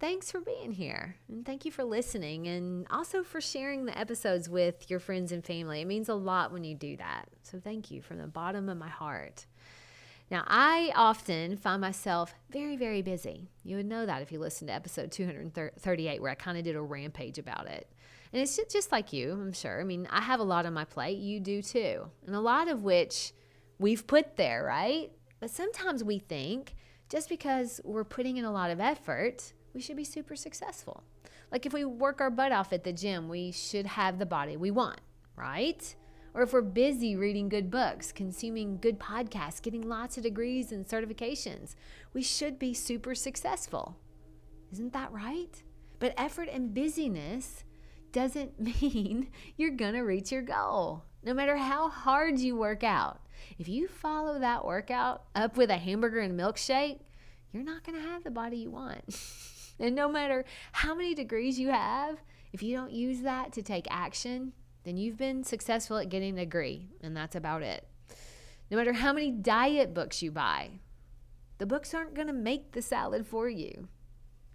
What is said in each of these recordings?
thanks for being here and thank you for listening and also for sharing the episodes with your friends and family. It means a lot when you do that. So thank you from the bottom of my heart. Now, I often find myself very, very busy. You would know that if you listened to episode 238, where I kind of did a rampage about it. And it's just like you, I'm sure. I mean, I have a lot on my plate. You do too. And a lot of which we've put there, right? But sometimes we think just because we're putting in a lot of effort, we should be super successful. Like if we work our butt off at the gym, we should have the body we want, right? Or if we're busy reading good books, consuming good podcasts, getting lots of degrees and certifications, we should be super successful. Isn't that right? But effort and busyness doesn't mean you're to reach your goal, no matter how hard you work out. If you follow that workout up with a hamburger and milkshake, you're not to have the body you want. And no matter how many degrees you have, if you don't use that to take action, then you've been successful at getting a degree, and that's about it. No matter how many diet books you buy, the books aren't going to make the salad for you.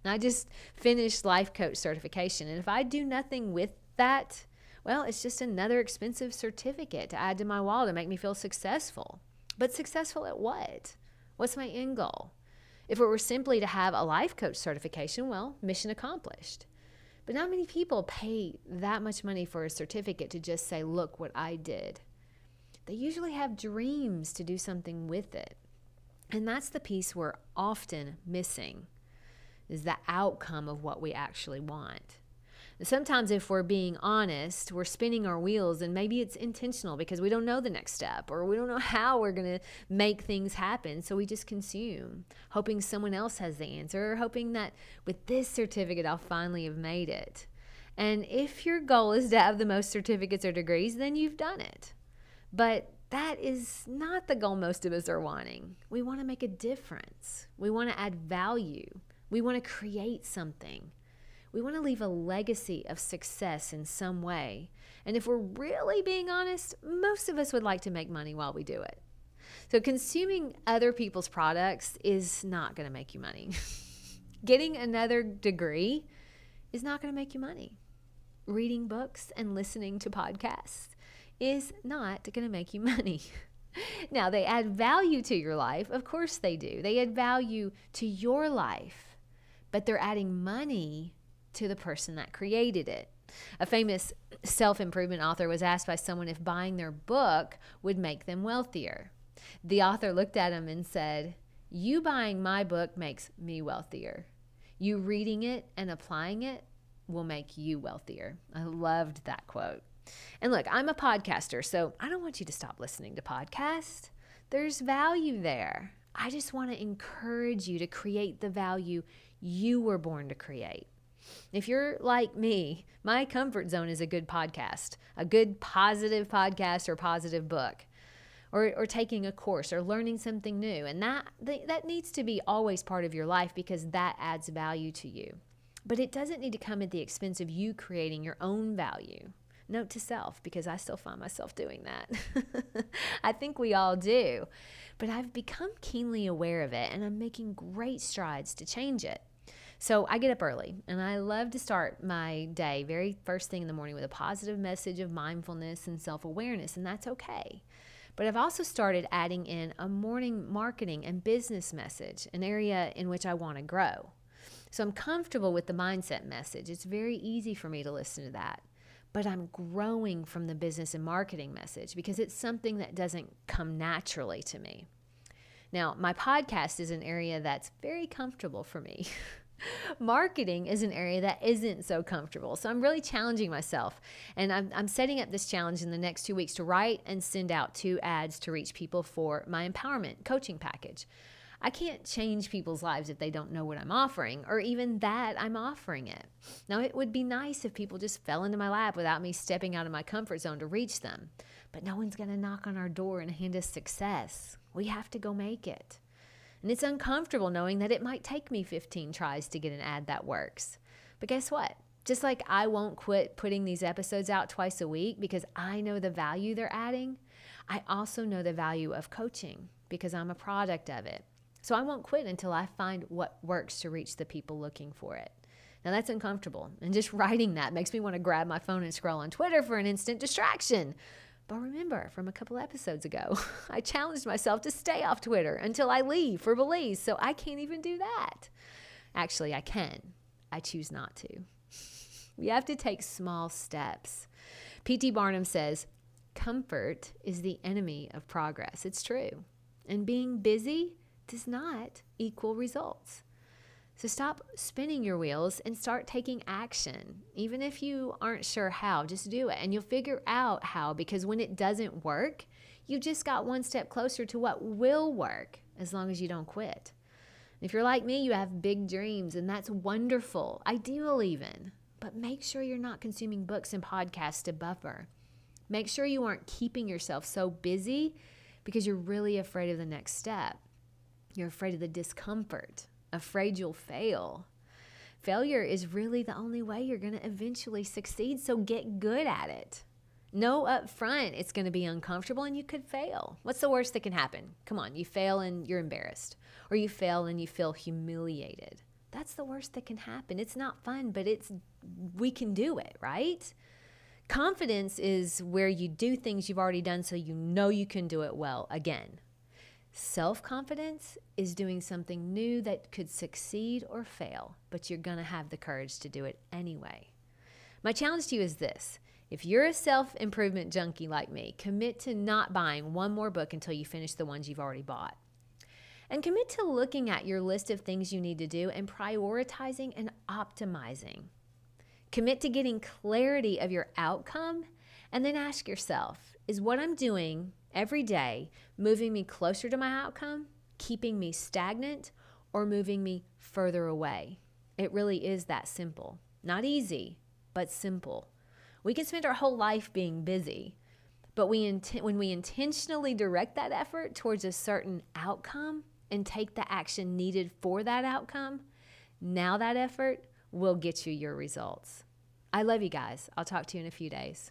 I just finished life coach certification, and if I do nothing with that, well, it's just another expensive certificate to add to my wall to make me feel successful. But successful at what? What's my end goal? If it were simply to have a life coach certification, well, mission accomplished. But not many people pay that much money for a certificate to just say, look what I did. They usually have dreams to do something with it. And that's the piece we're often missing is the outcome of what we actually want sometimes if we're being honest we're spinning our wheels and maybe it's intentional because we don't know the next step or we don't know how we're going to make things happen so we just consume hoping someone else has the answer or hoping that with this certificate i'll finally have made it and if your goal is to have the most certificates or degrees then you've done it but that is not the goal most of us are wanting. We want to make a difference. We want to add value. We want to create something. We want to leave a legacy of success in some way. And if we're really being honest, most of us would like to make money while we do it. So, consuming other people's products is not going to make you money. Getting another degree is not going to make you money. Reading books and listening to podcasts is not going to make you money. now, they add value to your life. Of course, they do. They add value to your life, but they're adding money to the person that created it. A famous self improvement author was asked by someone if buying their book would make them wealthier. The author looked at him and said, You buying my book makes me wealthier. You reading it and applying it will make you wealthier. I loved that quote. And look, I'm a podcaster, so I don't want you to stop listening to podcasts. There's value there. I just want to encourage you to create the value you were born to create. If you're like me, my comfort zone is a good podcast, a good positive podcast or positive book. Or, or taking a course or learning something new. And that, that needs to be always part of your life because that adds value to you. But it doesn't need to come at the expense of you creating your own value. Note to self, because I still find myself doing that. I think we all do. But I've become keenly aware of it and I'm making great strides to change it. So I get up early and I love to start my day very first thing in the morning with a positive message of mindfulness and self awareness, and that's okay. But I've also started adding in a morning marketing and business message, an area in which I want to grow. So I'm comfortable with the mindset message. It's very easy for me to listen to that. But I'm growing from the business and marketing message because it's something that doesn't come naturally to me. Now, my podcast is an area that's very comfortable for me. marketing is an area that isn't so comfortable. So I'm really challenging myself. And I'm, I'm setting up this challenge in the next two weeks to write and send out two ads to reach people for my empowerment coaching package. I can't change people's lives if they don't know what I'm offering, or even that I'm offering it. Now, it would be nice if people just fell into my lap without me stepping out of my comfort zone to reach them. But no one's going to knock on our door and hand us success. We have to go make it. And it's uncomfortable knowing that it might take me 15 tries to get an ad that works. But guess what? Just like I won't quit putting these episodes out twice a week because I know the value they're adding, I also know the value of coaching because I'm a product of it. So I won't quit until I find what works to reach the people looking for it. Now that's uncomfortable. And just writing that makes me want to grab my phone and scroll on Twitter for an instant distraction. But remember from a couple episodes ago, I challenged myself to stay off Twitter until I leave for Belize, so I can't even do that. Actually, I can. I choose not to. We have to take small steps. P.T. Barnum says, Comfort is the enemy of progress. It's true. And being busy does not equal results. So stop spinning your wheels and start taking action. Even if you aren't sure how, just do it and you'll figure out how because when it doesn't work, you've just got one step closer to what will work as long as you don't quit. If you're like me, you have big dreams and that's wonderful, ideal even. But make sure you're not consuming books and podcasts to buffer. Make sure you aren't keeping yourself so busy because you're really afraid of the next step. You're afraid of the discomfort, afraid you'll fail. Failure is really the only way you're going to eventually succeed, so get good at it. Know up front it's going to be uncomfortable and you could fail. What's the worst that can happen? Come on, you fail and you're embarrassed, or you fail and you feel humiliated. That's the worst that can happen. It's not fun, but it's we can do it, right? Confidence is where you do things you've already done so you know you can do it well again. Self confidence is doing something new that could succeed or fail, but you're going to have the courage to do it anyway. My challenge to you is this if you're a self improvement junkie like me, commit to not buying one more book until you finish the ones you've already bought. And commit to looking at your list of things you need to do and prioritizing and optimizing. Commit to getting clarity of your outcome and then ask yourself is what I'm doing every day moving me closer to my outcome, keeping me stagnant, or moving me further away? It really is that simple. Not easy, but simple. We can spend our whole life being busy, but we when we intentionally direct that effort towards a certain outcome and take the action needed for that outcome, now that effort will get you your results. I love you guys. I'll talk to you in a few days.